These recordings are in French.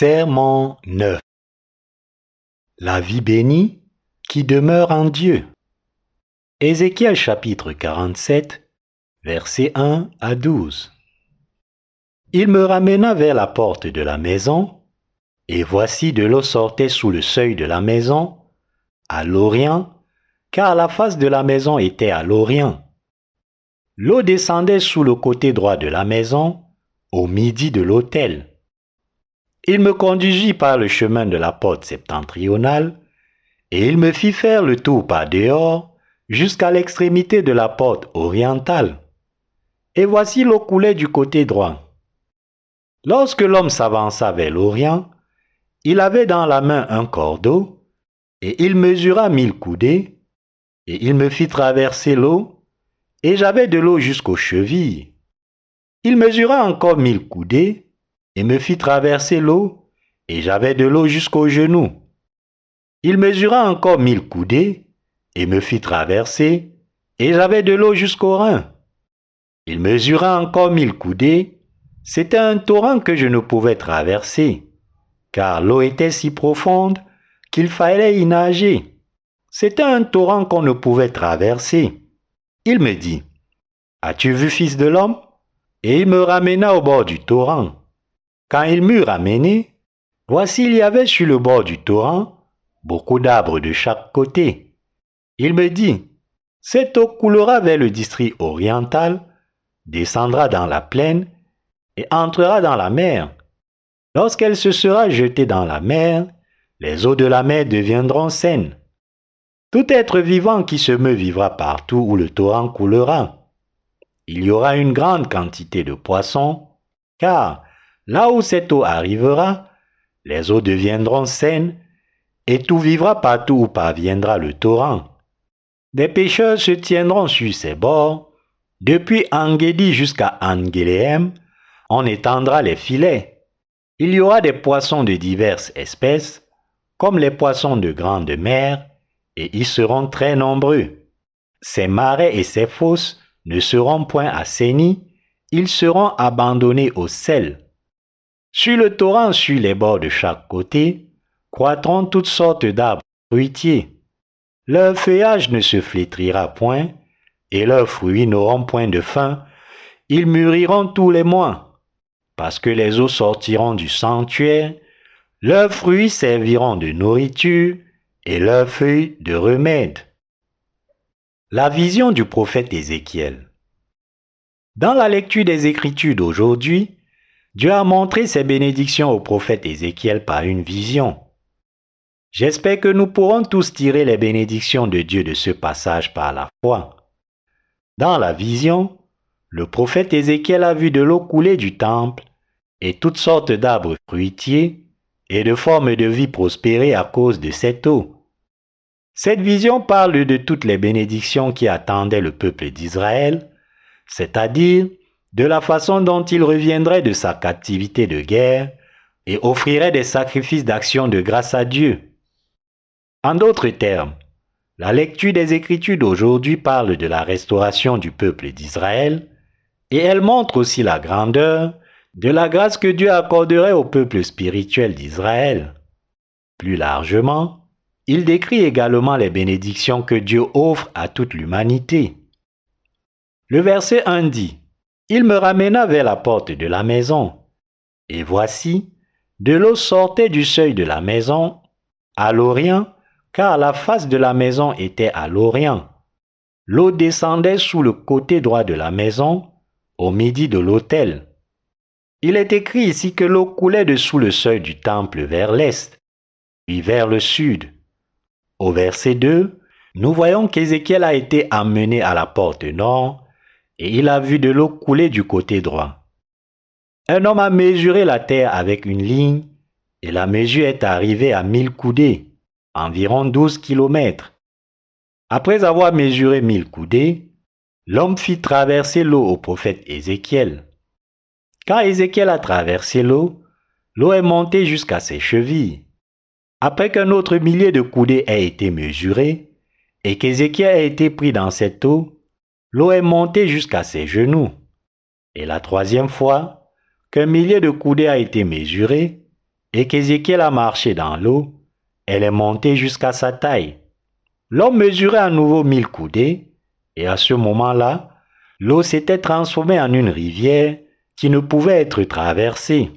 Sermon 9 La vie bénie qui demeure en Dieu. Ézéchiel chapitre 47, versets 1 à 12. Il me ramena vers la porte de la maison, et voici de l'eau sortait sous le seuil de la maison, à l'orient, car la face de la maison était à l'orient. L'eau descendait sous le côté droit de la maison, au midi de l'autel. Il me conduisit par le chemin de la porte septentrionale, et il me fit faire le tour par dehors jusqu'à l'extrémité de la porte orientale. Et voici l'eau coulait du côté droit. Lorsque l'homme s'avança vers l'Orient, il avait dans la main un cordeau, et il mesura mille coudées, et il me fit traverser l'eau, et j'avais de l'eau jusqu'aux chevilles. Il mesura encore mille coudées, et me fit traverser l'eau, et j'avais de l'eau jusqu'aux genoux. Il mesura encore mille coudées, et me fit traverser, et j'avais de l'eau jusqu'aux reins. Il mesura encore mille coudées, c'était un torrent que je ne pouvais traverser, car l'eau était si profonde qu'il fallait y nager. C'était un torrent qu'on ne pouvait traverser. Il me dit, As-tu vu, fils de l'homme? Et il me ramena au bord du torrent. Quand il m'eut ramené, voici il y avait sur le bord du torrent beaucoup d'arbres de chaque côté. Il me dit, cette eau coulera vers le district oriental, descendra dans la plaine et entrera dans la mer. Lorsqu'elle se sera jetée dans la mer, les eaux de la mer deviendront saines. Tout être vivant qui se meut vivra partout où le torrent coulera. Il y aura une grande quantité de poissons, car Là où cette eau arrivera, les eaux deviendront saines et tout vivra partout où parviendra le torrent. Des pêcheurs se tiendront sur ses bords. Depuis Angedi jusqu'à Angéléem, on étendra les filets. Il y aura des poissons de diverses espèces, comme les poissons de grande mer, et ils seront très nombreux. Ces marais et ces fosses ne seront point assainis, ils seront abandonnés au sel. Sur le torrent, sur les bords de chaque côté, croîtront toutes sortes d'arbres fruitiers. Leur feuillage ne se flétrira point, et leurs fruits n'auront point de faim, ils mûriront tous les mois, parce que les eaux sortiront du sanctuaire, leurs fruits serviront de nourriture, et leurs feuilles de remède. La vision du prophète Ézéchiel. Dans la lecture des Écritures d'aujourd'hui, Dieu a montré ses bénédictions au prophète Ézéchiel par une vision. J'espère que nous pourrons tous tirer les bénédictions de Dieu de ce passage par la foi. Dans la vision, le prophète Ézéchiel a vu de l'eau couler du temple et toutes sortes d'arbres fruitiers et de formes de vie prospérer à cause de cette eau. Cette vision parle de toutes les bénédictions qui attendaient le peuple d'Israël, c'est-à-dire de la façon dont il reviendrait de sa captivité de guerre et offrirait des sacrifices d'action de grâce à Dieu. En d'autres termes, la lecture des Écritures d'aujourd'hui parle de la restauration du peuple d'Israël et elle montre aussi la grandeur de la grâce que Dieu accorderait au peuple spirituel d'Israël. Plus largement, il décrit également les bénédictions que Dieu offre à toute l'humanité. Le verset 1 dit il me ramena vers la porte de la maison. Et voici, de l'eau sortait du seuil de la maison, à l'orient, car la face de la maison était à l'orient. L'eau descendait sous le côté droit de la maison, au midi de l'autel. Il est écrit ici que l'eau coulait dessous le seuil du temple vers l'est, puis vers le sud. Au verset 2, nous voyons qu'Ézéchiel a été amené à la porte nord, et il a vu de l'eau couler du côté droit. Un homme a mesuré la terre avec une ligne, et la mesure est arrivée à mille coudées, environ douze kilomètres. Après avoir mesuré mille coudées, l'homme fit traverser l'eau au prophète Ézéchiel. Quand Ézéchiel a traversé l'eau, l'eau est montée jusqu'à ses chevilles. Après qu'un autre millier de coudées ait été mesuré, et qu'Ézéchiel ait été pris dans cette eau, L'eau est montée jusqu'à ses genoux. Et la troisième fois qu'un millier de coudées a été mesuré, et qu'Ézéchiel a marché dans l'eau, elle est montée jusqu'à sa taille. L'homme mesurait à nouveau mille coudées, et à ce moment-là, l'eau s'était transformée en une rivière qui ne pouvait être traversée.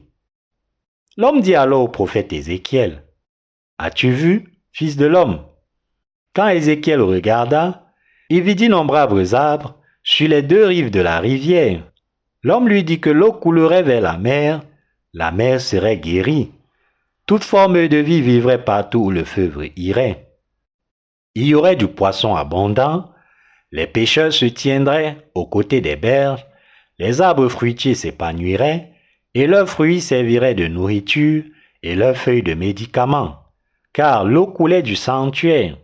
L'homme dit alors au prophète Ézéchiel, As-tu vu, fils de l'homme? Quand Ézéchiel regarda, il vit d'innombrables arbres sur les deux rives de la rivière. L'homme lui dit que l'eau coulerait vers la mer, la mer serait guérie. Toute forme de vie vivrait partout où le feu irait. Il y aurait du poisson abondant, les pêcheurs se tiendraient aux côtés des berges, les arbres fruitiers s'épanouiraient, et leurs fruits serviraient de nourriture et leurs feuilles de médicaments, car l'eau coulait du sanctuaire.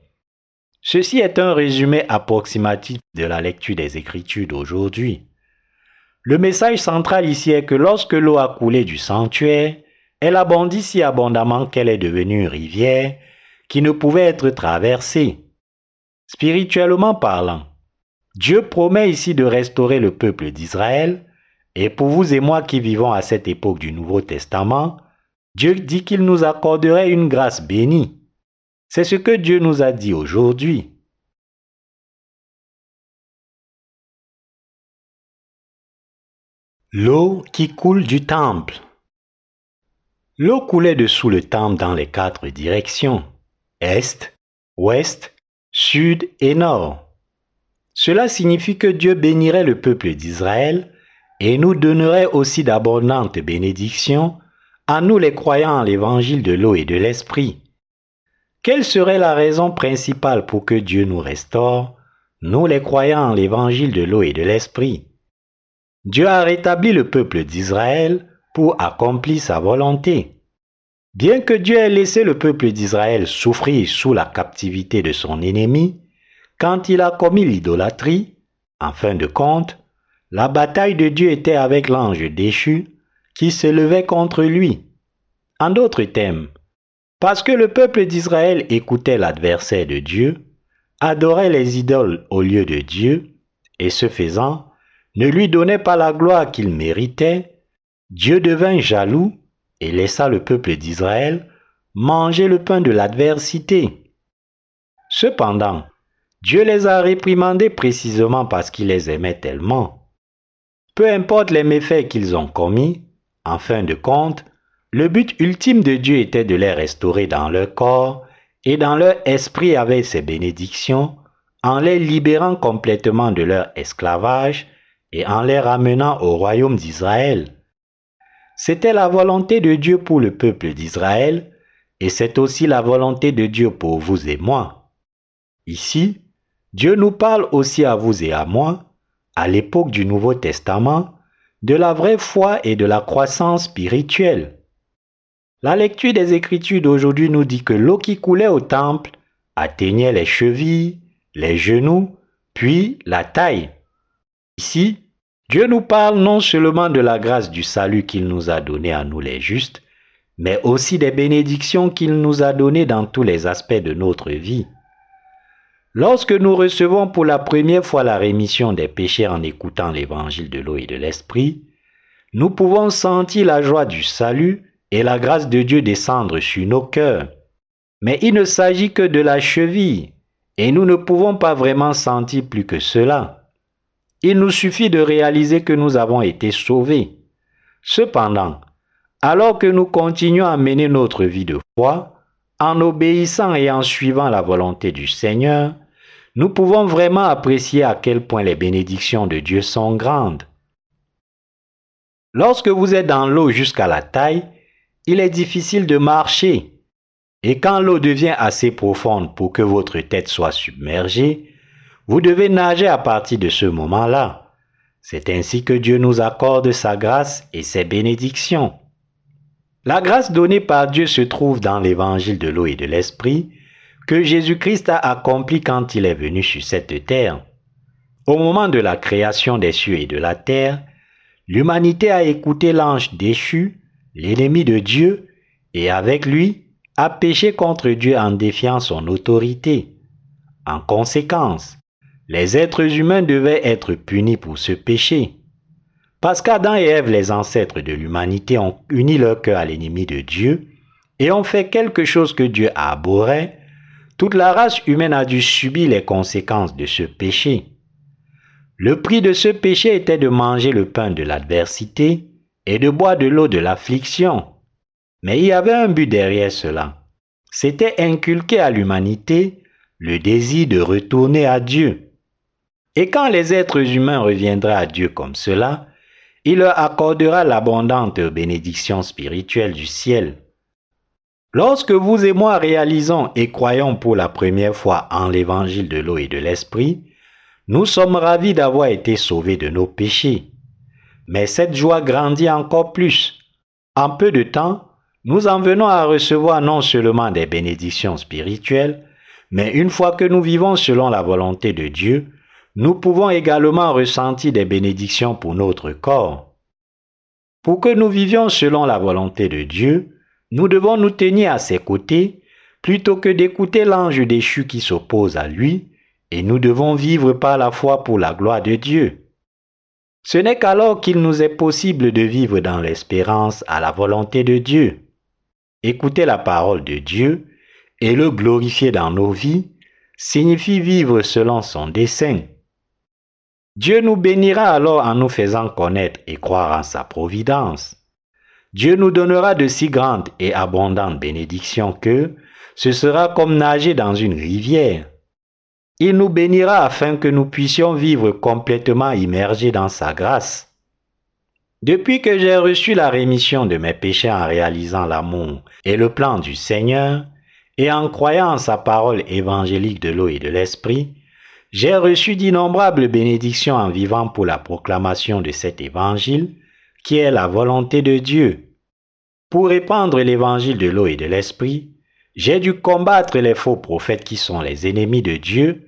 Ceci est un résumé approximatif de la lecture des Écritures d'aujourd'hui. Le message central ici est que lorsque l'eau a coulé du sanctuaire, elle abondit si abondamment qu'elle est devenue une rivière qui ne pouvait être traversée. Spirituellement parlant, Dieu promet ici de restaurer le peuple d'Israël, et pour vous et moi qui vivons à cette époque du Nouveau Testament, Dieu dit qu'il nous accorderait une grâce bénie. C'est ce que Dieu nous a dit aujourd'hui. L'eau qui coule du temple. L'eau coulait dessous le temple dans les quatre directions, est, ouest, sud et nord. Cela signifie que Dieu bénirait le peuple d'Israël et nous donnerait aussi d'abondantes bénédictions à nous les croyants en l'évangile de l'eau et de l'esprit. Quelle serait la raison principale pour que Dieu nous restaure, nous les croyants en l'évangile de l'eau et de l'esprit? Dieu a rétabli le peuple d'Israël pour accomplir sa volonté. Bien que Dieu ait laissé le peuple d'Israël souffrir sous la captivité de son ennemi, quand il a commis l'idolâtrie, en fin de compte, la bataille de Dieu était avec l'ange déchu qui se levait contre lui. En d'autres termes, parce que le peuple d'Israël écoutait l'adversaire de Dieu, adorait les idoles au lieu de Dieu, et ce faisant, ne lui donnait pas la gloire qu'il méritait, Dieu devint jaloux et laissa le peuple d'Israël manger le pain de l'adversité. Cependant, Dieu les a réprimandés précisément parce qu'il les aimait tellement. Peu importe les méfaits qu'ils ont commis, en fin de compte, le but ultime de Dieu était de les restaurer dans leur corps et dans leur esprit avec ses bénédictions, en les libérant complètement de leur esclavage et en les ramenant au royaume d'Israël. C'était la volonté de Dieu pour le peuple d'Israël, et c'est aussi la volonté de Dieu pour vous et moi. Ici, Dieu nous parle aussi à vous et à moi, à l'époque du Nouveau Testament, de la vraie foi et de la croissance spirituelle. La lecture des Écritures d'aujourd'hui nous dit que l'eau qui coulait au temple atteignait les chevilles, les genoux, puis la taille. Ici, Dieu nous parle non seulement de la grâce du salut qu'il nous a donné à nous les justes, mais aussi des bénédictions qu'il nous a données dans tous les aspects de notre vie. Lorsque nous recevons pour la première fois la rémission des péchés en écoutant l'évangile de l'eau et de l'esprit, nous pouvons sentir la joie du salut et la grâce de Dieu descendre sur nos cœurs. Mais il ne s'agit que de la cheville, et nous ne pouvons pas vraiment sentir plus que cela. Il nous suffit de réaliser que nous avons été sauvés. Cependant, alors que nous continuons à mener notre vie de foi, en obéissant et en suivant la volonté du Seigneur, nous pouvons vraiment apprécier à quel point les bénédictions de Dieu sont grandes. Lorsque vous êtes dans l'eau jusqu'à la taille, il est difficile de marcher. Et quand l'eau devient assez profonde pour que votre tête soit submergée, vous devez nager à partir de ce moment-là. C'est ainsi que Dieu nous accorde sa grâce et ses bénédictions. La grâce donnée par Dieu se trouve dans l'évangile de l'eau et de l'esprit que Jésus-Christ a accompli quand il est venu sur cette terre. Au moment de la création des cieux et de la terre, l'humanité a écouté l'ange déchu l'ennemi de Dieu, et avec lui, a péché contre Dieu en défiant son autorité. En conséquence, les êtres humains devaient être punis pour ce péché. Parce qu'Adam et Ève, les ancêtres de l'humanité, ont uni leur cœur à l'ennemi de Dieu, et ont fait quelque chose que Dieu abhorrait, toute la race humaine a dû subir les conséquences de ce péché. Le prix de ce péché était de manger le pain de l'adversité et de boire de l'eau de l'affliction. Mais il y avait un but derrière cela. C'était inculquer à l'humanité le désir de retourner à Dieu. Et quand les êtres humains reviendraient à Dieu comme cela, il leur accordera l'abondante bénédiction spirituelle du ciel. Lorsque vous et moi réalisons et croyons pour la première fois en l'évangile de l'eau et de l'esprit, nous sommes ravis d'avoir été sauvés de nos péchés. Mais cette joie grandit encore plus. En peu de temps, nous en venons à recevoir non seulement des bénédictions spirituelles, mais une fois que nous vivons selon la volonté de Dieu, nous pouvons également ressentir des bénédictions pour notre corps. Pour que nous vivions selon la volonté de Dieu, nous devons nous tenir à ses côtés plutôt que d'écouter l'ange déchu qui s'oppose à lui et nous devons vivre par la foi pour la gloire de Dieu. Ce n'est qu'alors qu'il nous est possible de vivre dans l'espérance à la volonté de Dieu. Écouter la parole de Dieu et le glorifier dans nos vies signifie vivre selon son dessein. Dieu nous bénira alors en nous faisant connaître et croire en sa providence. Dieu nous donnera de si grandes et abondantes bénédictions que ce sera comme nager dans une rivière. Il nous bénira afin que nous puissions vivre complètement immergés dans sa grâce. Depuis que j'ai reçu la rémission de mes péchés en réalisant l'amour et le plan du Seigneur, et en croyant sa parole évangélique de l'eau et de l'esprit, j'ai reçu d'innombrables bénédictions en vivant pour la proclamation de cet évangile, qui est la volonté de Dieu. Pour répandre l'évangile de l'eau et de l'esprit, j'ai dû combattre les faux prophètes qui sont les ennemis de Dieu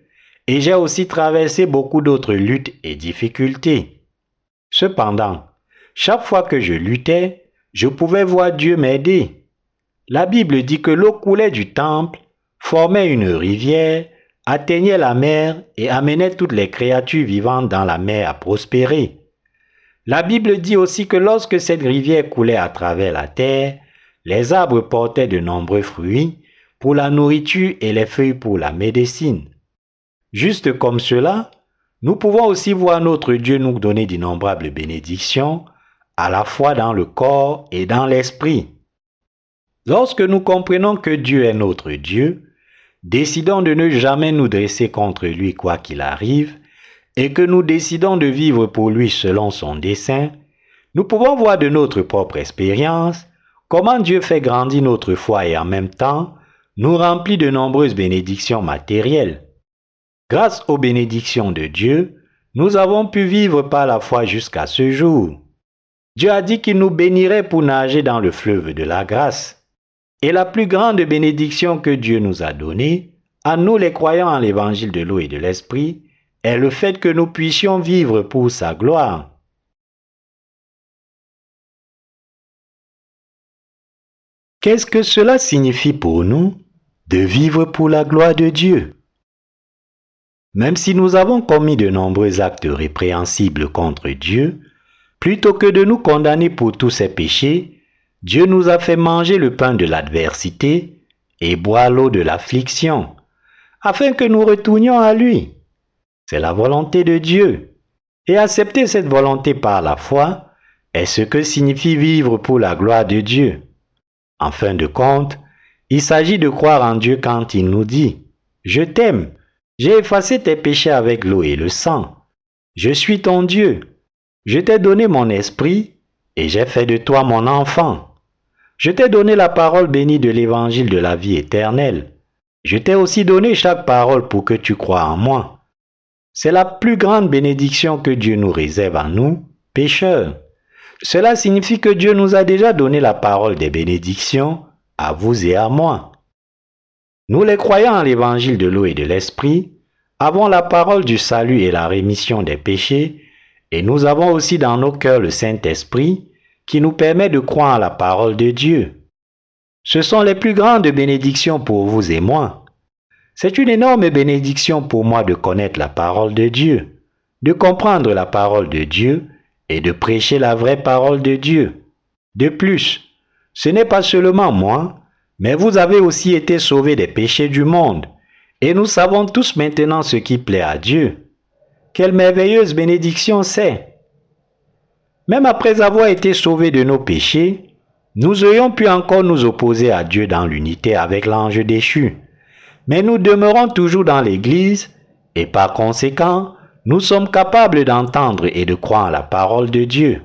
et j'ai aussi traversé beaucoup d'autres luttes et difficultés. Cependant, chaque fois que je luttais, je pouvais voir Dieu m'aider. La Bible dit que l'eau coulait du temple, formait une rivière, atteignait la mer et amenait toutes les créatures vivantes dans la mer à prospérer. La Bible dit aussi que lorsque cette rivière coulait à travers la terre, les arbres portaient de nombreux fruits pour la nourriture et les feuilles pour la médecine. Juste comme cela, nous pouvons aussi voir notre Dieu nous donner d'innombrables bénédictions, à la fois dans le corps et dans l'esprit. Lorsque nous comprenons que Dieu est notre Dieu, décidons de ne jamais nous dresser contre lui quoi qu'il arrive, et que nous décidons de vivre pour lui selon son dessein, nous pouvons voir de notre propre expérience comment Dieu fait grandir notre foi et en même temps nous remplit de nombreuses bénédictions matérielles. Grâce aux bénédictions de Dieu, nous avons pu vivre par la foi jusqu'à ce jour. Dieu a dit qu'il nous bénirait pour nager dans le fleuve de la grâce. Et la plus grande bénédiction que Dieu nous a donnée, à nous les croyants en l'évangile de l'eau et de l'esprit, est le fait que nous puissions vivre pour sa gloire. Qu'est-ce que cela signifie pour nous? De vivre pour la gloire de Dieu même si nous avons commis de nombreux actes répréhensibles contre Dieu, plutôt que de nous condamner pour tous ces péchés, Dieu nous a fait manger le pain de l'adversité et boire l'eau de l'affliction, afin que nous retournions à lui. C'est la volonté de Dieu. Et accepter cette volonté par la foi est ce que signifie vivre pour la gloire de Dieu. En fin de compte, il s'agit de croire en Dieu quand il nous dit ⁇ Je t'aime ⁇ j'ai effacé tes péchés avec l'eau et le sang. Je suis ton Dieu. Je t'ai donné mon esprit et j'ai fait de toi mon enfant. Je t'ai donné la parole bénie de l'évangile de la vie éternelle. Je t'ai aussi donné chaque parole pour que tu crois en moi. C'est la plus grande bénédiction que Dieu nous réserve à nous, pécheurs. Cela signifie que Dieu nous a déjà donné la parole des bénédictions, à vous et à moi. Nous les croyants en l'évangile de l'eau et de l'esprit, avons la parole du salut et la rémission des péchés, et nous avons aussi dans nos cœurs le Saint-Esprit qui nous permet de croire en la parole de Dieu. Ce sont les plus grandes bénédictions pour vous et moi. C'est une énorme bénédiction pour moi de connaître la parole de Dieu, de comprendre la parole de Dieu et de prêcher la vraie parole de Dieu. De plus, ce n'est pas seulement moi, mais vous avez aussi été sauvés des péchés du monde, et nous savons tous maintenant ce qui plaît à Dieu. Quelle merveilleuse bénédiction c'est. Même après avoir été sauvés de nos péchés, nous aurions pu encore nous opposer à Dieu dans l'unité avec l'ange déchu. Mais nous demeurons toujours dans l'Église et par conséquent, nous sommes capables d'entendre et de croire la parole de Dieu.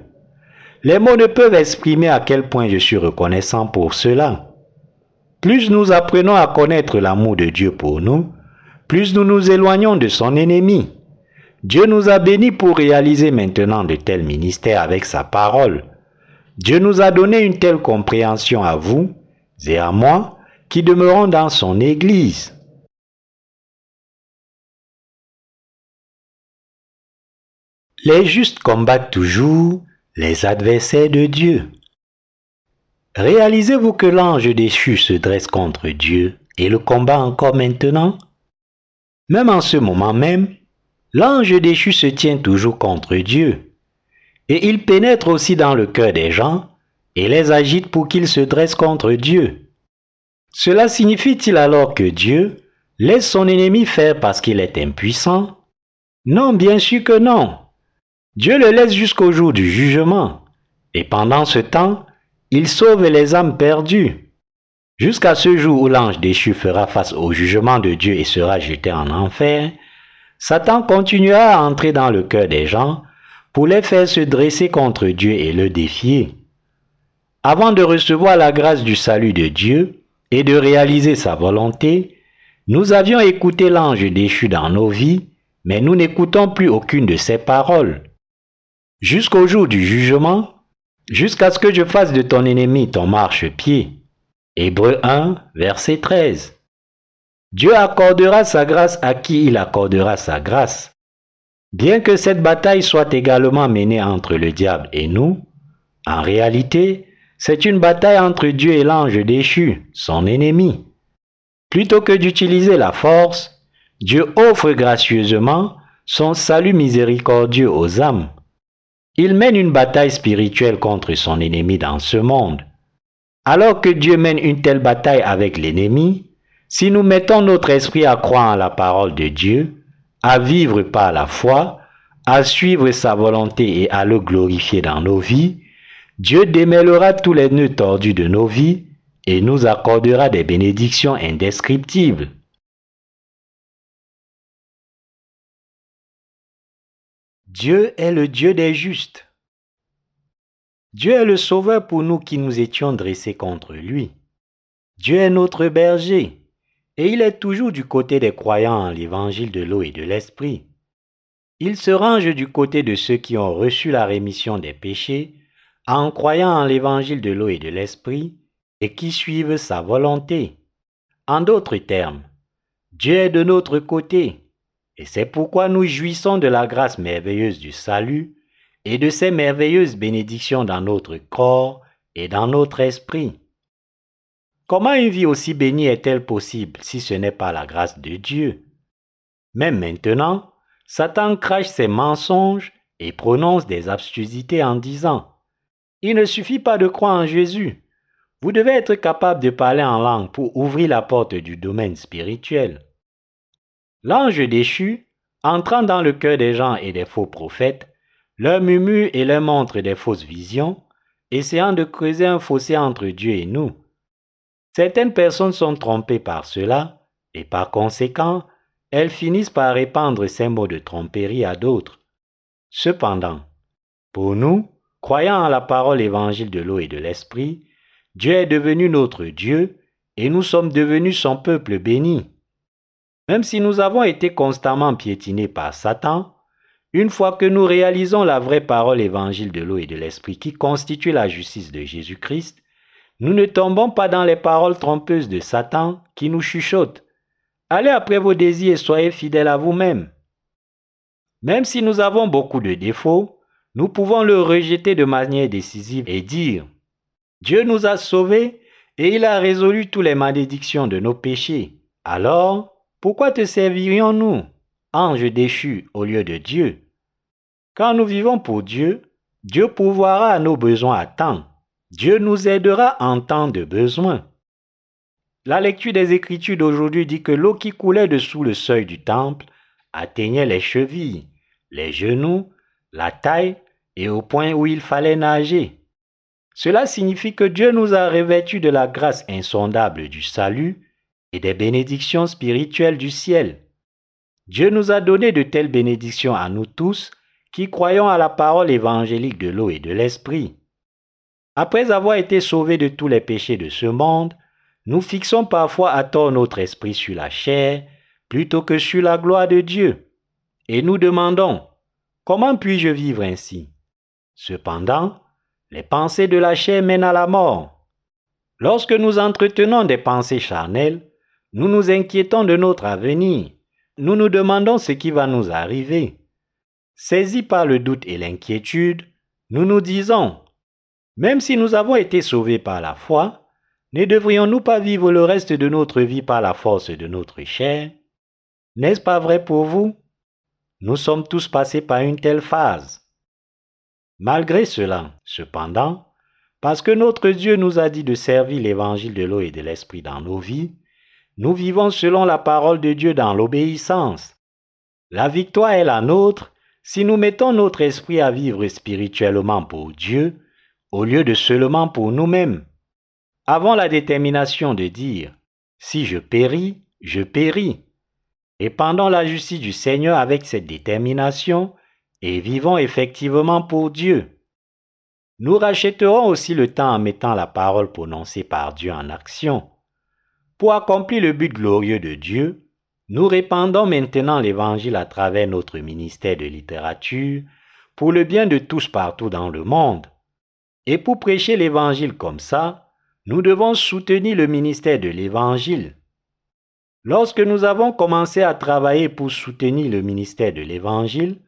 Les mots ne peuvent exprimer à quel point je suis reconnaissant pour cela. Plus nous apprenons à connaître l'amour de Dieu pour nous, plus nous nous éloignons de son ennemi. Dieu nous a bénis pour réaliser maintenant de tels ministères avec sa parole. Dieu nous a donné une telle compréhension à vous et à moi qui demeurons dans son Église. Les justes combattent toujours les adversaires de Dieu. Réalisez-vous que l'ange déchu se dresse contre Dieu et le combat encore maintenant? Même en ce moment même, l'ange déchu se tient toujours contre Dieu. Et il pénètre aussi dans le cœur des gens et les agite pour qu'ils se dressent contre Dieu. Cela signifie-t-il alors que Dieu laisse son ennemi faire parce qu'il est impuissant? Non, bien sûr que non. Dieu le laisse jusqu'au jour du jugement, et pendant ce temps, il sauve les âmes perdues. Jusqu'à ce jour où l'ange déchu fera face au jugement de Dieu et sera jeté en enfer, Satan continuera à entrer dans le cœur des gens pour les faire se dresser contre Dieu et le défier. Avant de recevoir la grâce du salut de Dieu et de réaliser sa volonté, nous avions écouté l'ange déchu dans nos vies, mais nous n'écoutons plus aucune de ses paroles jusqu'au jour du jugement, jusqu'à ce que je fasse de ton ennemi ton marchepied. Hébreu 1, verset 13. Dieu accordera sa grâce à qui il accordera sa grâce. Bien que cette bataille soit également menée entre le diable et nous, en réalité, c'est une bataille entre Dieu et l'ange déchu, son ennemi. Plutôt que d'utiliser la force, Dieu offre gracieusement son salut miséricordieux aux âmes. Il mène une bataille spirituelle contre son ennemi dans ce monde. Alors que Dieu mène une telle bataille avec l'ennemi, si nous mettons notre esprit à croire en la parole de Dieu, à vivre par la foi, à suivre sa volonté et à le glorifier dans nos vies, Dieu démêlera tous les nœuds tordus de nos vies et nous accordera des bénédictions indescriptibles. Dieu est le Dieu des justes. Dieu est le Sauveur pour nous qui nous étions dressés contre lui. Dieu est notre berger, et il est toujours du côté des croyants en l'évangile de l'eau et de l'esprit. Il se range du côté de ceux qui ont reçu la rémission des péchés en croyant en l'évangile de l'eau et de l'esprit et qui suivent sa volonté. En d'autres termes, Dieu est de notre côté et c'est pourquoi nous jouissons de la grâce merveilleuse du salut et de ces merveilleuses bénédictions dans notre corps et dans notre esprit. Comment une vie aussi bénie est-elle possible si ce n'est pas la grâce de Dieu? Même maintenant, Satan crache ses mensonges et prononce des abstrusités en disant Il ne suffit pas de croire en Jésus. Vous devez être capable de parler en langue pour ouvrir la porte du domaine spirituel. L'ange déchu, entrant dans le cœur des gens et des faux prophètes, leur murmure et leur montre des fausses visions, essayant de creuser un fossé entre Dieu et nous. Certaines personnes sont trompées par cela, et par conséquent, elles finissent par répandre ces mots de tromperie à d'autres. Cependant, pour nous, croyant en la parole évangile de l'eau et de l'esprit, Dieu est devenu notre Dieu, et nous sommes devenus son peuple béni. Même si nous avons été constamment piétinés par Satan, une fois que nous réalisons la vraie parole évangile de l'eau et de l'esprit qui constitue la justice de Jésus-Christ, nous ne tombons pas dans les paroles trompeuses de Satan qui nous chuchotent. Allez après vos désirs et soyez fidèles à vous-même. Même si nous avons beaucoup de défauts, nous pouvons le rejeter de manière décisive et dire Dieu nous a sauvés et il a résolu toutes les malédictions de nos péchés. Alors, pourquoi te servirions-nous, ange déchu, au lieu de Dieu? Quand nous vivons pour Dieu, Dieu pourvoira à nos besoins à temps. Dieu nous aidera en temps de besoin. La lecture des Écritures d'aujourd'hui dit que l'eau qui coulait dessous le seuil du temple atteignait les chevilles, les genoux, la taille et au point où il fallait nager. Cela signifie que Dieu nous a revêtus de la grâce insondable du salut et des bénédictions spirituelles du ciel. Dieu nous a donné de telles bénédictions à nous tous qui croyons à la parole évangélique de l'eau et de l'esprit. Après avoir été sauvés de tous les péchés de ce monde, nous fixons parfois à tort notre esprit sur la chair plutôt que sur la gloire de Dieu. Et nous demandons, comment puis-je vivre ainsi? Cependant, les pensées de la chair mènent à la mort. Lorsque nous entretenons des pensées charnelles, nous nous inquiétons de notre avenir. Nous nous demandons ce qui va nous arriver. Saisis par le doute et l'inquiétude, nous nous disons, même si nous avons été sauvés par la foi, ne devrions-nous pas vivre le reste de notre vie par la force de notre chair? N'est-ce pas vrai pour vous? Nous sommes tous passés par une telle phase. Malgré cela, cependant, parce que notre Dieu nous a dit de servir l'évangile de l'eau et de l'esprit dans nos vies, nous vivons selon la parole de Dieu dans l'obéissance. La victoire est la nôtre si nous mettons notre esprit à vivre spirituellement pour Dieu, au lieu de seulement pour nous-mêmes, avons la détermination de dire, si je péris, je péris, et pendant la justice du Seigneur avec cette détermination, et vivons effectivement pour Dieu. Nous rachèterons aussi le temps en mettant la parole prononcée par Dieu en action. Pour accomplir le but glorieux de Dieu, nous répandons maintenant l'Évangile à travers notre ministère de littérature pour le bien de tous partout dans le monde. Et pour prêcher l'Évangile comme ça, nous devons soutenir le ministère de l'Évangile. Lorsque nous avons commencé à travailler pour soutenir le ministère de l'Évangile,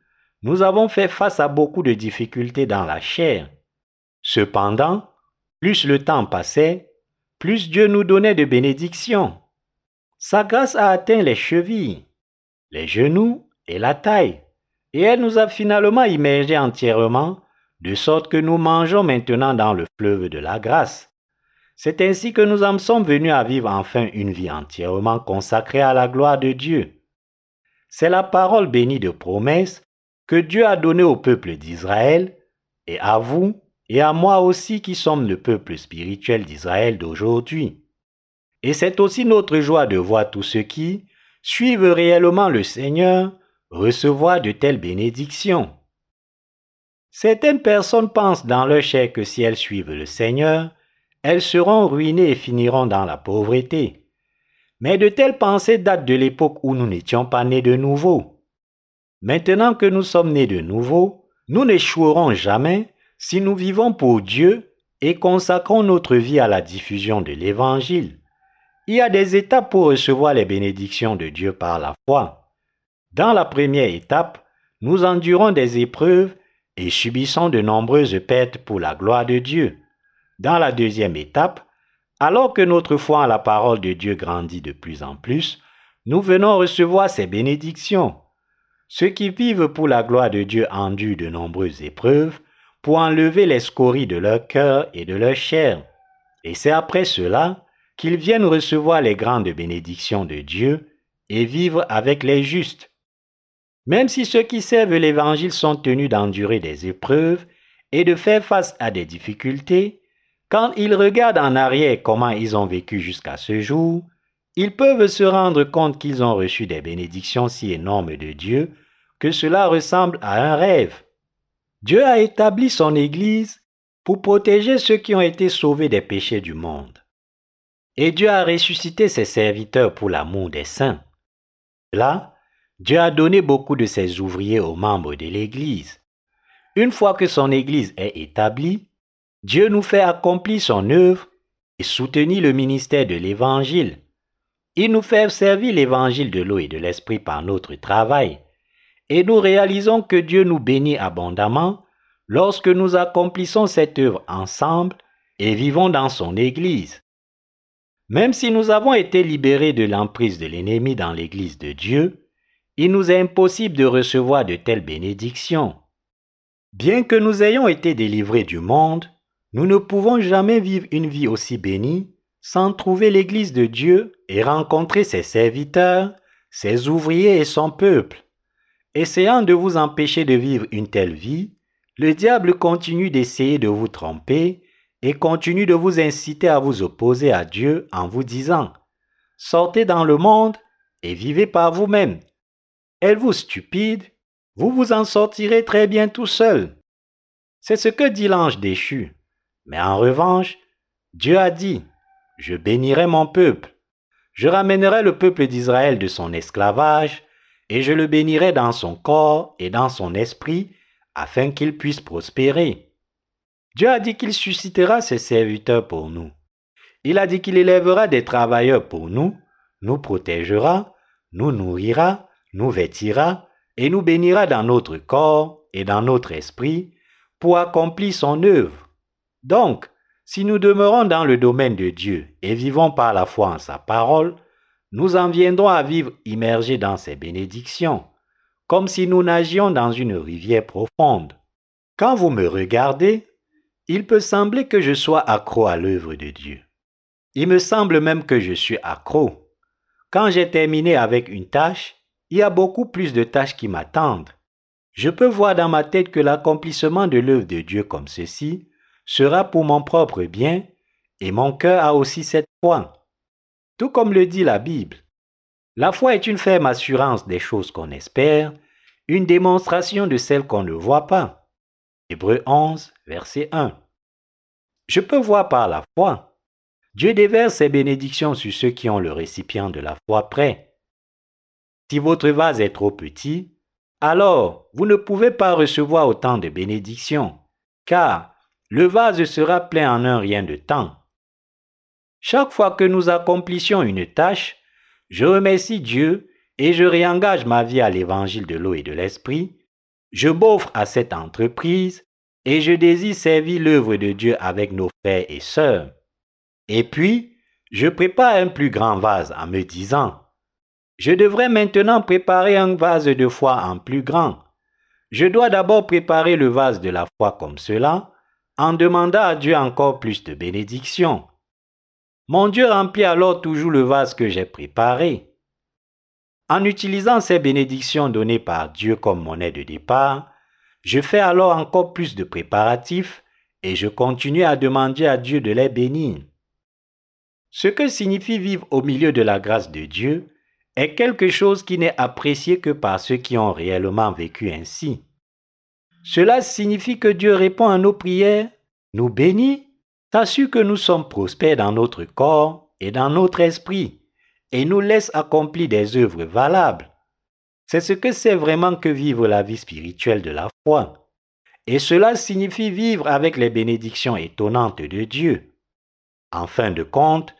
nous avons fait face à beaucoup de difficultés dans la chair. Cependant, plus le temps passait, plus Dieu nous donnait de bénédictions. Sa grâce a atteint les chevilles, les genoux et la taille, et elle nous a finalement immergés entièrement, de sorte que nous mangeons maintenant dans le fleuve de la grâce. C'est ainsi que nous en sommes venus à vivre enfin une vie entièrement consacrée à la gloire de Dieu. C'est la parole bénie de promesse que Dieu a donnée au peuple d'Israël, et à vous et à moi aussi qui sommes le peuple spirituel d'Israël d'aujourd'hui. Et c'est aussi notre joie de voir tous ceux qui suivent réellement le Seigneur recevoir de telles bénédictions. Certaines personnes pensent dans leur chair que si elles suivent le Seigneur, elles seront ruinées et finiront dans la pauvreté. Mais de telles pensées datent de l'époque où nous n'étions pas nés de nouveau. Maintenant que nous sommes nés de nouveau, nous n'échouerons jamais si nous vivons pour Dieu et consacrons notre vie à la diffusion de l'Évangile. Il y a des étapes pour recevoir les bénédictions de Dieu par la foi. Dans la première étape, nous endurons des épreuves et subissons de nombreuses pertes pour la gloire de Dieu. Dans la deuxième étape, alors que notre foi en la parole de Dieu grandit de plus en plus, nous venons recevoir ces bénédictions. Ceux qui vivent pour la gloire de Dieu endurent de nombreuses épreuves pour enlever les scories de leur cœur et de leur chair. Et c'est après cela qu'ils viennent recevoir les grandes bénédictions de Dieu et vivre avec les justes. Même si ceux qui servent l'Évangile sont tenus d'endurer des épreuves et de faire face à des difficultés, quand ils regardent en arrière comment ils ont vécu jusqu'à ce jour, ils peuvent se rendre compte qu'ils ont reçu des bénédictions si énormes de Dieu que cela ressemble à un rêve. Dieu a établi son Église pour protéger ceux qui ont été sauvés des péchés du monde. Et Dieu a ressuscité ses serviteurs pour l'amour des saints. Là, Dieu a donné beaucoup de ses ouvriers aux membres de l'Église. Une fois que son Église est établie, Dieu nous fait accomplir son œuvre et soutenir le ministère de l'Évangile. Il nous fait servir l'Évangile de l'eau et de l'Esprit par notre travail. Et nous réalisons que Dieu nous bénit abondamment lorsque nous accomplissons cette œuvre ensemble et vivons dans son Église. Même si nous avons été libérés de l'emprise de l'ennemi dans l'Église de Dieu, il nous est impossible de recevoir de telles bénédictions. Bien que nous ayons été délivrés du monde, nous ne pouvons jamais vivre une vie aussi bénie sans trouver l'Église de Dieu et rencontrer ses serviteurs, ses ouvriers et son peuple. Essayant de vous empêcher de vivre une telle vie, le diable continue d'essayer de vous tromper et continue de vous inciter à vous opposer à Dieu en vous disant Sortez dans le monde et vivez par vous-même. Êtes-vous stupide Vous vous en sortirez très bien tout seul. C'est ce que dit l'ange déchu. Mais en revanche, Dieu a dit Je bénirai mon peuple. Je ramènerai le peuple d'Israël de son esclavage, et je le bénirai dans son corps et dans son esprit, afin qu'il puisse prospérer. Dieu a dit qu'il suscitera ses serviteurs pour nous. Il a dit qu'il élèvera des travailleurs pour nous, nous protégera, nous nourrira, nous vêtira, et nous bénira dans notre corps et dans notre esprit, pour accomplir son œuvre. Donc, si nous demeurons dans le domaine de Dieu et vivons par la foi en sa parole, nous en viendrons à vivre immergés dans ses bénédictions, comme si nous nagions dans une rivière profonde. Quand vous me regardez, il peut sembler que je sois accro à l'œuvre de Dieu. Il me semble même que je suis accro. Quand j'ai terminé avec une tâche, il y a beaucoup plus de tâches qui m'attendent. Je peux voir dans ma tête que l'accomplissement de l'œuvre de Dieu comme ceci sera pour mon propre bien, et mon cœur a aussi cette foi. Tout comme le dit la Bible. La foi est une ferme assurance des choses qu'on espère, une démonstration de celles qu'on ne voit pas. Hébreu 11, verset 1. Je peux voir par la foi. Dieu déverse ses bénédictions sur ceux qui ont le récipient de la foi prêt. Si votre vase est trop petit, alors vous ne pouvez pas recevoir autant de bénédictions, car le vase sera plein en un rien de temps. Chaque fois que nous accomplissions une tâche, je remercie Dieu et je réengage ma vie à l'évangile de l'eau et de l'esprit. Je m'offre à cette entreprise et je désire servir l'œuvre de Dieu avec nos frères et sœurs. Et puis, je prépare un plus grand vase en me disant, je devrais maintenant préparer un vase de foi en plus grand. Je dois d'abord préparer le vase de la foi comme cela, en demandant à Dieu encore plus de bénédictions. Mon Dieu remplit alors toujours le vase que j'ai préparé. En utilisant ces bénédictions données par Dieu comme monnaie de départ, je fais alors encore plus de préparatifs et je continue à demander à Dieu de les bénir. Ce que signifie vivre au milieu de la grâce de Dieu est quelque chose qui n'est apprécié que par ceux qui ont réellement vécu ainsi. Cela signifie que Dieu répond à nos prières, nous bénit, s'assure que nous sommes prospères dans notre corps et dans notre esprit, et nous laisse accomplir des œuvres valables. C'est ce que c'est vraiment que vivre la vie spirituelle de la foi. Et cela signifie vivre avec les bénédictions étonnantes de Dieu. En fin de compte,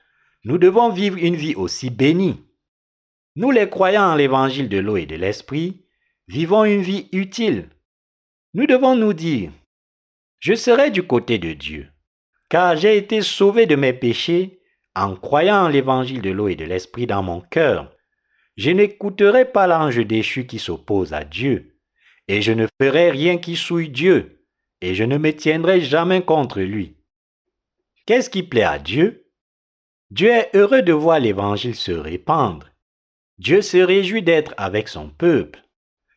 nous devons vivre une vie aussi bénie. Nous les croyants en l'évangile de l'eau et de l'esprit, vivons une vie utile nous devons nous dire, je serai du côté de Dieu, car j'ai été sauvé de mes péchés en croyant l'évangile de l'eau et de l'esprit dans mon cœur. Je n'écouterai pas l'ange déchu qui s'oppose à Dieu, et je ne ferai rien qui souille Dieu, et je ne me tiendrai jamais contre lui. Qu'est-ce qui plaît à Dieu? Dieu est heureux de voir l'évangile se répandre. Dieu se réjouit d'être avec son peuple.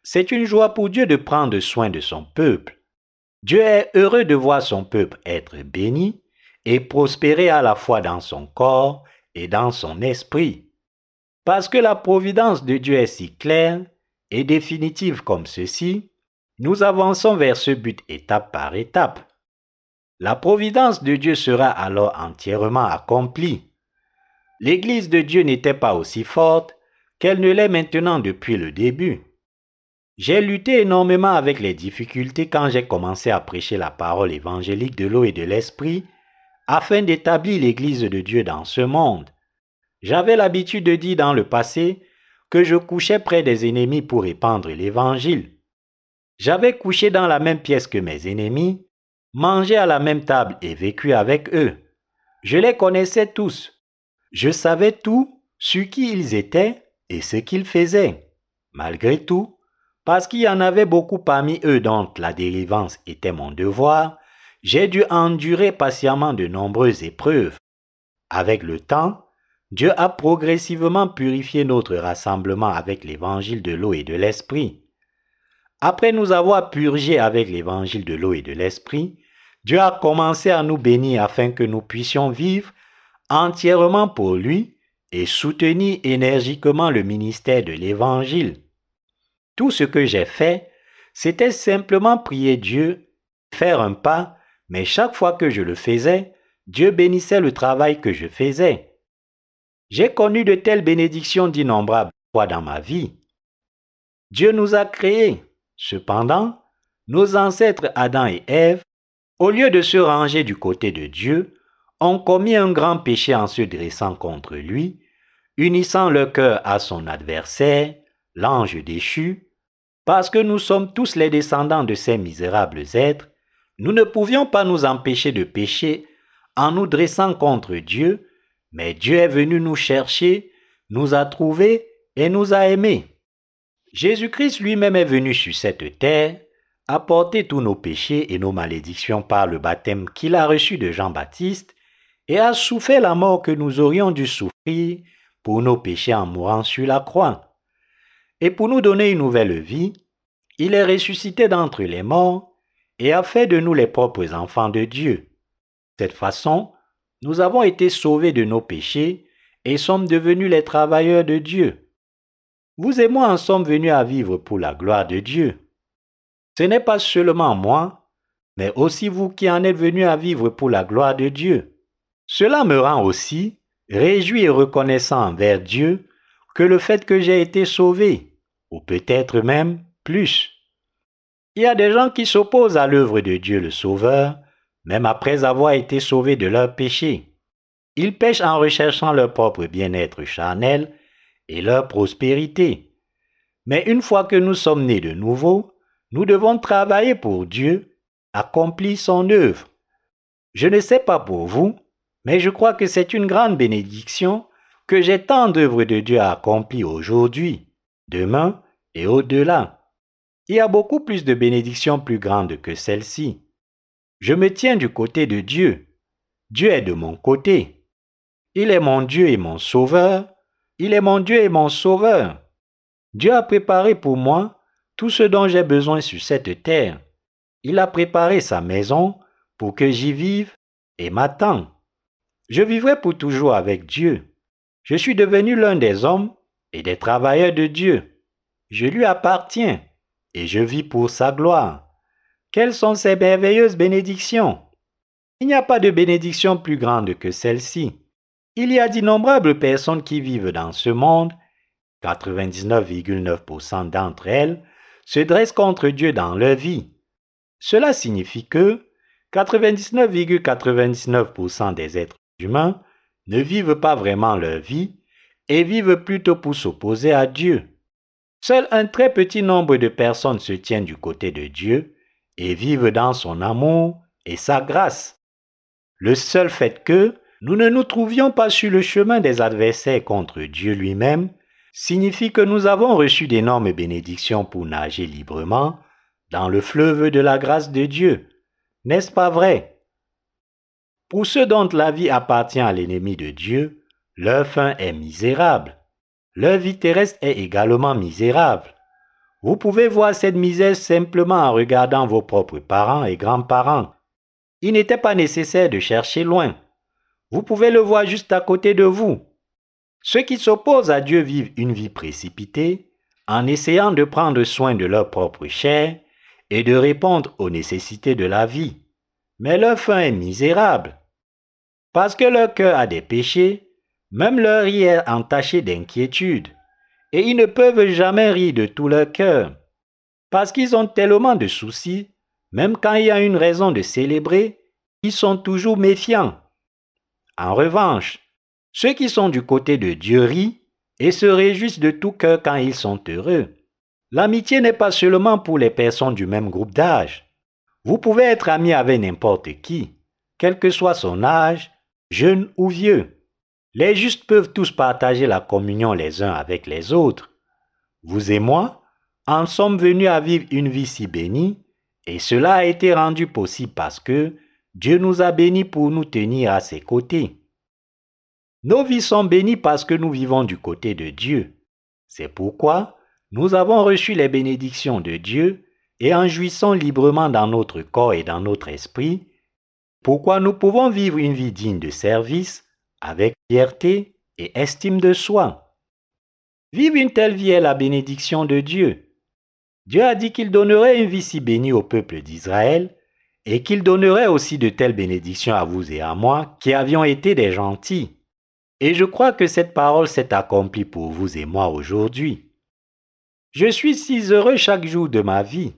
C'est une joie pour Dieu de prendre soin de son peuple. Dieu est heureux de voir son peuple être béni et prospérer à la fois dans son corps et dans son esprit. Parce que la providence de Dieu est si claire et définitive comme ceci, nous avançons vers ce but étape par étape. La providence de Dieu sera alors entièrement accomplie. L'Église de Dieu n'était pas aussi forte qu'elle ne l'est maintenant depuis le début. J'ai lutté énormément avec les difficultés quand j'ai commencé à prêcher la parole évangélique de l'eau et de l'esprit afin d'établir l'Église de Dieu dans ce monde. J'avais l'habitude de dire dans le passé que je couchais près des ennemis pour répandre l'Évangile. J'avais couché dans la même pièce que mes ennemis, mangé à la même table et vécu avec eux. Je les connaissais tous. Je savais tout sur qui ils étaient et ce qu'ils faisaient. Malgré tout, parce qu'il y en avait beaucoup parmi eux dont la délivrance était mon devoir, j'ai dû endurer patiemment de nombreuses épreuves. Avec le temps, Dieu a progressivement purifié notre rassemblement avec l'évangile de l'eau et de l'esprit. Après nous avoir purgés avec l'évangile de l'eau et de l'esprit, Dieu a commencé à nous bénir afin que nous puissions vivre entièrement pour lui et soutenir énergiquement le ministère de l'évangile. Tout ce que j'ai fait, c'était simplement prier Dieu, faire un pas, mais chaque fois que je le faisais, Dieu bénissait le travail que je faisais. J'ai connu de telles bénédictions d'innombrables fois dans ma vie. Dieu nous a créés. Cependant, nos ancêtres Adam et Ève, au lieu de se ranger du côté de Dieu, ont commis un grand péché en se dressant contre lui, unissant leur cœur à son adversaire, l'ange déchu, parce que nous sommes tous les descendants de ces misérables êtres, nous ne pouvions pas nous empêcher de pécher en nous dressant contre Dieu, mais Dieu est venu nous chercher, nous a trouvés et nous a aimés. Jésus-Christ lui-même est venu sur cette terre, a porté tous nos péchés et nos malédictions par le baptême qu'il a reçu de Jean-Baptiste, et a souffert la mort que nous aurions dû souffrir pour nos péchés en mourant sur la croix. Et pour nous donner une nouvelle vie, il est ressuscité d'entre les morts et a fait de nous les propres enfants de Dieu cette façon, nous avons été sauvés de nos péchés et sommes devenus les travailleurs de Dieu. Vous et moi en sommes venus à vivre pour la gloire de Dieu. Ce n'est pas seulement moi, mais aussi vous qui en êtes venus à vivre pour la gloire de Dieu. Cela me rend aussi réjoui et reconnaissant envers Dieu que le fait que j'ai été sauvé, ou peut-être même plus. Il y a des gens qui s'opposent à l'œuvre de Dieu le Sauveur même après avoir été sauvés de leurs péchés. Ils pêchent en recherchant leur propre bien-être charnel et leur prospérité. Mais une fois que nous sommes nés de nouveau, nous devons travailler pour Dieu, accomplir son œuvre. Je ne sais pas pour vous, mais je crois que c'est une grande bénédiction que j'ai tant d'œuvres de Dieu à accomplir aujourd'hui, demain et au-delà. Il y a beaucoup plus de bénédictions plus grandes que celle-ci. Je me tiens du côté de Dieu. Dieu est de mon côté. Il est mon Dieu et mon Sauveur. Il est mon Dieu et mon Sauveur. Dieu a préparé pour moi tout ce dont j'ai besoin sur cette terre. Il a préparé sa maison pour que j'y vive et m'attend. Je vivrai pour toujours avec Dieu. Je suis devenu l'un des hommes et des travailleurs de Dieu. Je lui appartiens et je vis pour sa gloire. Quelles sont ces merveilleuses bénédictions? Il n'y a pas de bénédiction plus grande que celle-ci. Il y a d'innombrables personnes qui vivent dans ce monde, 99,9% d'entre elles se dressent contre Dieu dans leur vie. Cela signifie que 99,99% des êtres humains ne vivent pas vraiment leur vie et vivent plutôt pour s'opposer à Dieu. Seul un très petit nombre de personnes se tiennent du côté de Dieu et vivent dans son amour et sa grâce. Le seul fait que nous ne nous trouvions pas sur le chemin des adversaires contre Dieu lui-même signifie que nous avons reçu d'énormes bénédictions pour nager librement dans le fleuve de la grâce de Dieu. N'est-ce pas vrai? Pour ceux dont la vie appartient à l'ennemi de Dieu, leur fin est misérable. Leur vie terrestre est également misérable. Vous pouvez voir cette misère simplement en regardant vos propres parents et grands-parents. Il n'était pas nécessaire de chercher loin. Vous pouvez le voir juste à côté de vous. Ceux qui s'opposent à Dieu vivent une vie précipitée en essayant de prendre soin de leur propre chair et de répondre aux nécessités de la vie. Mais leur fin est misérable. Parce que leur cœur a des péchés, même leur vie est entachée d'inquiétude et ils ne peuvent jamais rire de tout leur cœur, parce qu'ils ont tellement de soucis, même quand il y a une raison de célébrer, ils sont toujours méfiants. En revanche, ceux qui sont du côté de Dieu rient et se réjouissent de tout cœur quand ils sont heureux. L'amitié n'est pas seulement pour les personnes du même groupe d'âge. Vous pouvez être ami avec n'importe qui, quel que soit son âge, jeune ou vieux. Les justes peuvent tous partager la communion les uns avec les autres. Vous et moi en sommes venus à vivre une vie si bénie, et cela a été rendu possible parce que Dieu nous a bénis pour nous tenir à ses côtés. Nos vies sont bénies parce que nous vivons du côté de Dieu. C'est pourquoi nous avons reçu les bénédictions de Dieu et en jouissons librement dans notre corps et dans notre esprit, pourquoi nous pouvons vivre une vie digne de service avec fierté et estime de soi. Vivre une telle vie est la bénédiction de Dieu. Dieu a dit qu'il donnerait une vie si bénie au peuple d'Israël et qu'il donnerait aussi de telles bénédictions à vous et à moi qui avions été des gentils. Et je crois que cette parole s'est accomplie pour vous et moi aujourd'hui. Je suis si heureux chaque jour de ma vie.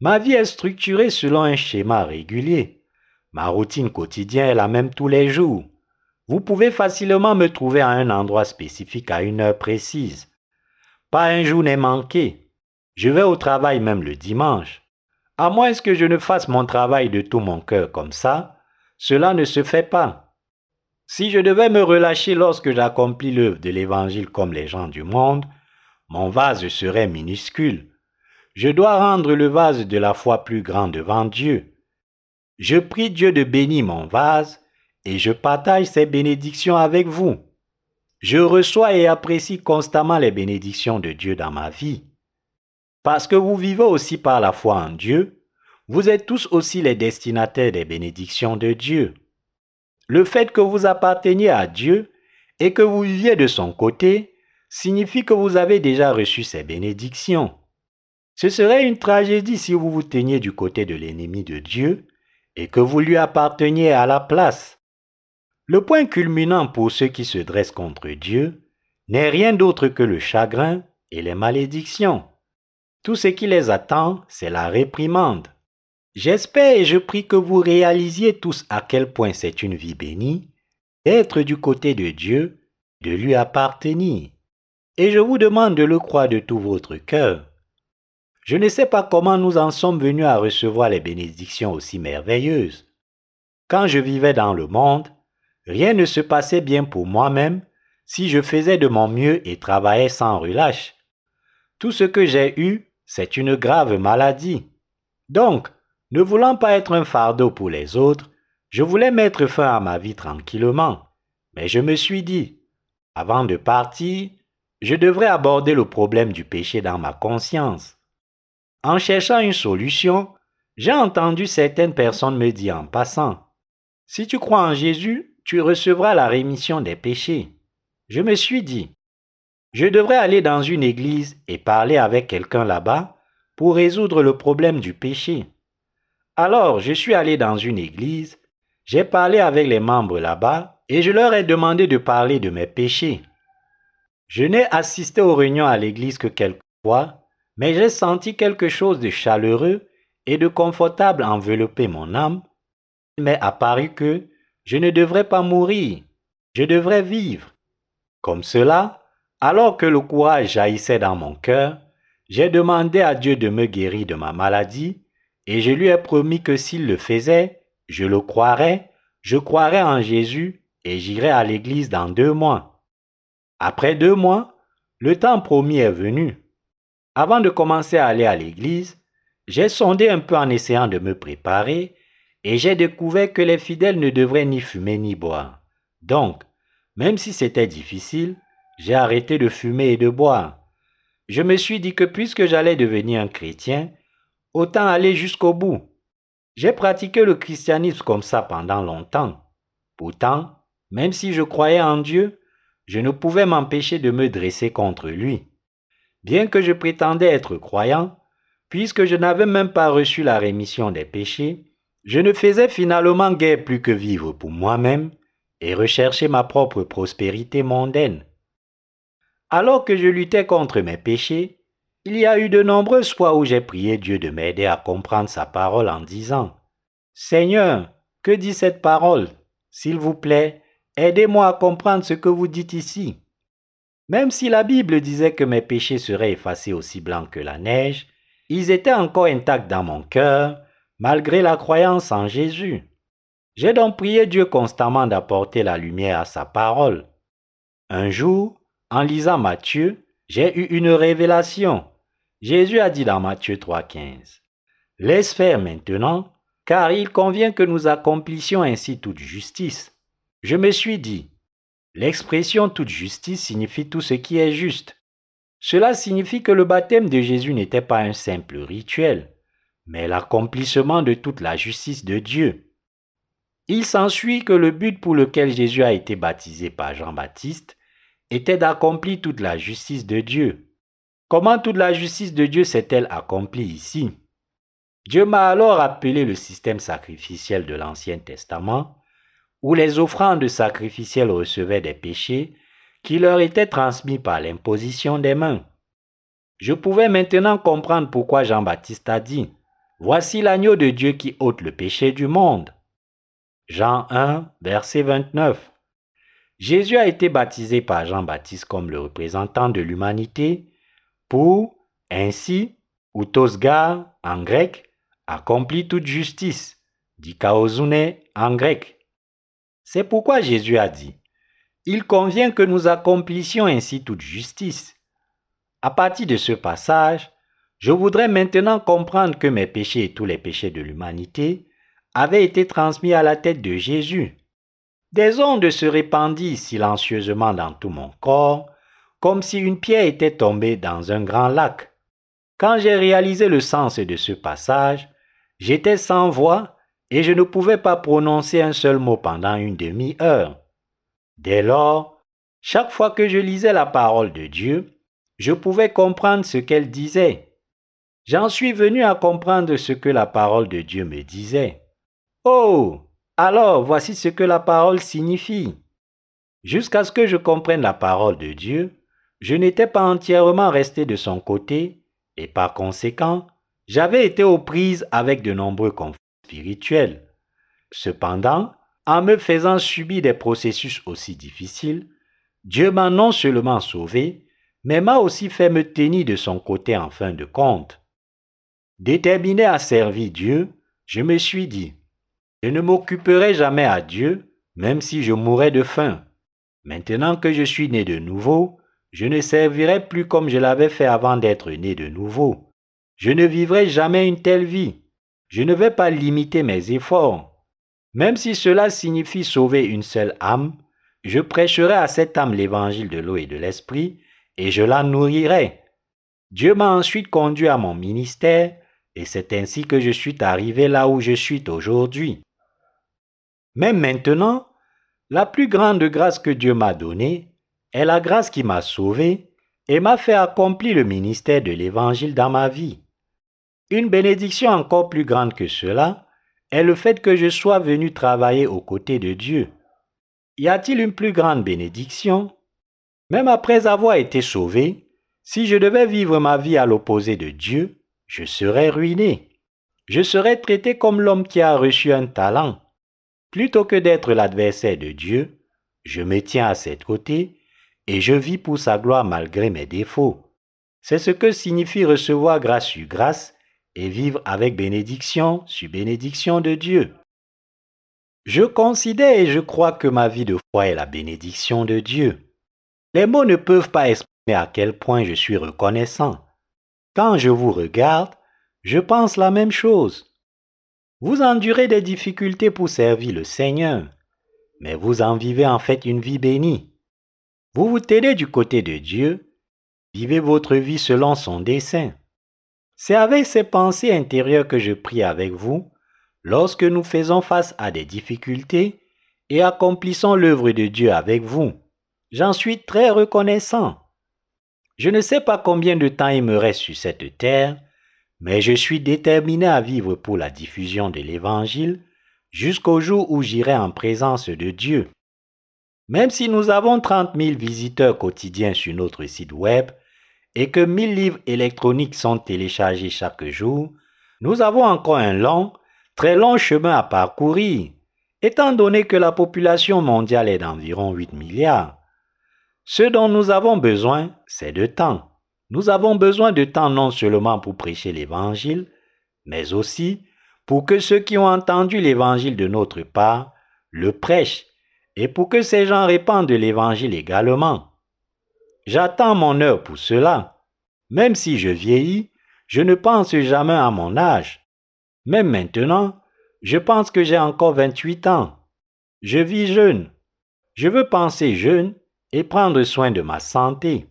Ma vie est structurée selon un schéma régulier. Ma routine quotidienne est la même tous les jours. Vous pouvez facilement me trouver à un endroit spécifique à une heure précise. Pas un jour n'est manqué. Je vais au travail même le dimanche. À moins que je ne fasse mon travail de tout mon cœur comme ça, cela ne se fait pas. Si je devais me relâcher lorsque j'accomplis l'œuvre de l'Évangile comme les gens du monde, mon vase serait minuscule. Je dois rendre le vase de la foi plus grand devant Dieu. Je prie Dieu de bénir mon vase et je partage ces bénédictions avec vous. Je reçois et apprécie constamment les bénédictions de Dieu dans ma vie. Parce que vous vivez aussi par la foi en Dieu, vous êtes tous aussi les destinataires des bénédictions de Dieu. Le fait que vous apparteniez à Dieu et que vous viviez de son côté signifie que vous avez déjà reçu ces bénédictions. Ce serait une tragédie si vous vous teniez du côté de l'ennemi de Dieu et que vous lui apparteniez à la place. Le point culminant pour ceux qui se dressent contre Dieu n'est rien d'autre que le chagrin et les malédictions. Tout ce qui les attend, c'est la réprimande. J'espère et je prie que vous réalisiez tous à quel point c'est une vie bénie d'être du côté de Dieu, de lui appartenir. Et je vous demande de le croire de tout votre cœur. Je ne sais pas comment nous en sommes venus à recevoir les bénédictions aussi merveilleuses. Quand je vivais dans le monde, Rien ne se passait bien pour moi-même si je faisais de mon mieux et travaillais sans relâche. Tout ce que j'ai eu, c'est une grave maladie. Donc, ne voulant pas être un fardeau pour les autres, je voulais mettre fin à ma vie tranquillement. Mais je me suis dit, avant de partir, je devrais aborder le problème du péché dans ma conscience. En cherchant une solution, j'ai entendu certaines personnes me dire en passant, Si tu crois en Jésus, tu recevras la rémission des péchés. Je me suis dit, je devrais aller dans une église et parler avec quelqu'un là-bas pour résoudre le problème du péché. Alors je suis allé dans une église, j'ai parlé avec les membres là-bas et je leur ai demandé de parler de mes péchés. Je n'ai assisté aux réunions à l'église que quelques fois, mais j'ai senti quelque chose de chaleureux et de confortable envelopper mon âme. Il m'est apparu que je ne devrais pas mourir, je devrais vivre. Comme cela, alors que le courage jaillissait dans mon cœur, j'ai demandé à Dieu de me guérir de ma maladie, et je lui ai promis que s'il le faisait, je le croirais, je croirais en Jésus, et j'irai à l'église dans deux mois. Après deux mois, le temps promis est venu. Avant de commencer à aller à l'église, j'ai sondé un peu en essayant de me préparer, et j'ai découvert que les fidèles ne devraient ni fumer ni boire. Donc, même si c'était difficile, j'ai arrêté de fumer et de boire. Je me suis dit que puisque j'allais devenir un chrétien, autant aller jusqu'au bout. J'ai pratiqué le christianisme comme ça pendant longtemps. Pourtant, même si je croyais en Dieu, je ne pouvais m'empêcher de me dresser contre lui. Bien que je prétendais être croyant, puisque je n'avais même pas reçu la rémission des péchés, je ne faisais finalement guère plus que vivre pour moi-même et rechercher ma propre prospérité mondaine. Alors que je luttais contre mes péchés, il y a eu de nombreuses fois où j'ai prié Dieu de m'aider à comprendre sa parole en disant Seigneur, que dit cette parole? S'il vous plaît, aidez-moi à comprendre ce que vous dites ici. Même si la Bible disait que mes péchés seraient effacés aussi blancs que la neige, ils étaient encore intacts dans mon cœur malgré la croyance en Jésus. J'ai donc prié Dieu constamment d'apporter la lumière à sa parole. Un jour, en lisant Matthieu, j'ai eu une révélation. Jésus a dit dans Matthieu 3.15, Laisse faire maintenant, car il convient que nous accomplissions ainsi toute justice. Je me suis dit, L'expression toute justice signifie tout ce qui est juste. Cela signifie que le baptême de Jésus n'était pas un simple rituel, mais l'accomplissement de toute la justice de Dieu. Il s'ensuit que le but pour lequel Jésus a été baptisé par Jean-Baptiste était d'accomplir toute la justice de Dieu. Comment toute la justice de Dieu s'est-elle accomplie ici? Dieu m'a alors appelé le système sacrificiel de l'Ancien Testament, où les offrandes sacrificielles recevaient des péchés qui leur étaient transmis par l'imposition des mains. Je pouvais maintenant comprendre pourquoi Jean-Baptiste a dit Voici l'agneau de Dieu qui ôte le péché du monde. Jean 1, verset 29. Jésus a été baptisé par Jean-Baptiste comme le représentant de l'humanité pour, ainsi, ou tosgar en grec, accomplir toute justice, dit kaozune en grec. C'est pourquoi Jésus a dit, Il convient que nous accomplissions ainsi toute justice. À partir de ce passage, je voudrais maintenant comprendre que mes péchés et tous les péchés de l'humanité avait été transmis à la tête de Jésus. Des ondes se répandissent silencieusement dans tout mon corps, comme si une pierre était tombée dans un grand lac. Quand j'ai réalisé le sens de ce passage, j'étais sans voix et je ne pouvais pas prononcer un seul mot pendant une demi-heure. Dès lors, chaque fois que je lisais la parole de Dieu, je pouvais comprendre ce qu'elle disait. J'en suis venu à comprendre ce que la parole de Dieu me disait. Oh, alors voici ce que la parole signifie. Jusqu'à ce que je comprenne la parole de Dieu, je n'étais pas entièrement resté de son côté, et par conséquent, j'avais été aux prises avec de nombreux conflits spirituels. Cependant, en me faisant subir des processus aussi difficiles, Dieu m'a non seulement sauvé, mais m'a aussi fait me tenir de son côté en fin de compte. Déterminé à servir Dieu, je me suis dit, je ne m'occuperai jamais à Dieu, même si je mourrais de faim. Maintenant que je suis né de nouveau, je ne servirai plus comme je l'avais fait avant d'être né de nouveau. Je ne vivrai jamais une telle vie. Je ne vais pas limiter mes efforts. Même si cela signifie sauver une seule âme, je prêcherai à cette âme l'évangile de l'eau et de l'esprit, et je la nourrirai. Dieu m'a ensuite conduit à mon ministère, et c'est ainsi que je suis arrivé là où je suis aujourd'hui. Mais maintenant, la plus grande grâce que Dieu m'a donnée est la grâce qui m'a sauvé et m'a fait accomplir le ministère de l'Évangile dans ma vie. Une bénédiction encore plus grande que cela est le fait que je sois venu travailler aux côtés de Dieu. Y a-t-il une plus grande bénédiction? Même après avoir été sauvé, si je devais vivre ma vie à l'opposé de Dieu, je serais ruiné. Je serais traité comme l'homme qui a reçu un talent Plutôt que d'être l'adversaire de Dieu, je me tiens à ses côtés et je vis pour sa gloire malgré mes défauts. C'est ce que signifie recevoir grâce sur grâce et vivre avec bénédiction sur bénédiction de Dieu. Je considère et je crois que ma vie de foi est la bénédiction de Dieu. Les mots ne peuvent pas exprimer à quel point je suis reconnaissant. Quand je vous regarde, je pense la même chose. Vous endurez des difficultés pour servir le Seigneur, mais vous en vivez en fait une vie bénie. Vous vous tenez du côté de Dieu, vivez votre vie selon son dessein. C'est avec ces pensées intérieures que je prie avec vous lorsque nous faisons face à des difficultés et accomplissons l'œuvre de Dieu avec vous. J'en suis très reconnaissant. Je ne sais pas combien de temps il me reste sur cette terre, mais je suis déterminé à vivre pour la diffusion de l'Évangile jusqu'au jour où j'irai en présence de Dieu. Même si nous avons 30 000 visiteurs quotidiens sur notre site web et que 1000 livres électroniques sont téléchargés chaque jour, nous avons encore un long, très long chemin à parcourir, étant donné que la population mondiale est d'environ 8 milliards. Ce dont nous avons besoin, c'est de temps. Nous avons besoin de temps non seulement pour prêcher l'Évangile, mais aussi pour que ceux qui ont entendu l'Évangile de notre part le prêchent et pour que ces gens répandent l'Évangile également. J'attends mon heure pour cela. Même si je vieillis, je ne pense jamais à mon âge. Même maintenant, je pense que j'ai encore 28 ans. Je vis jeune. Je veux penser jeune et prendre soin de ma santé.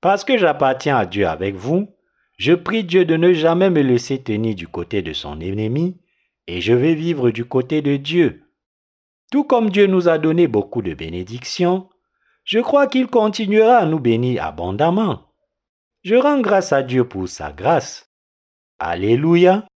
Parce que j'appartiens à Dieu avec vous, je prie Dieu de ne jamais me laisser tenir du côté de son ennemi, et je vais vivre du côté de Dieu. Tout comme Dieu nous a donné beaucoup de bénédictions, je crois qu'il continuera à nous bénir abondamment. Je rends grâce à Dieu pour sa grâce. Alléluia.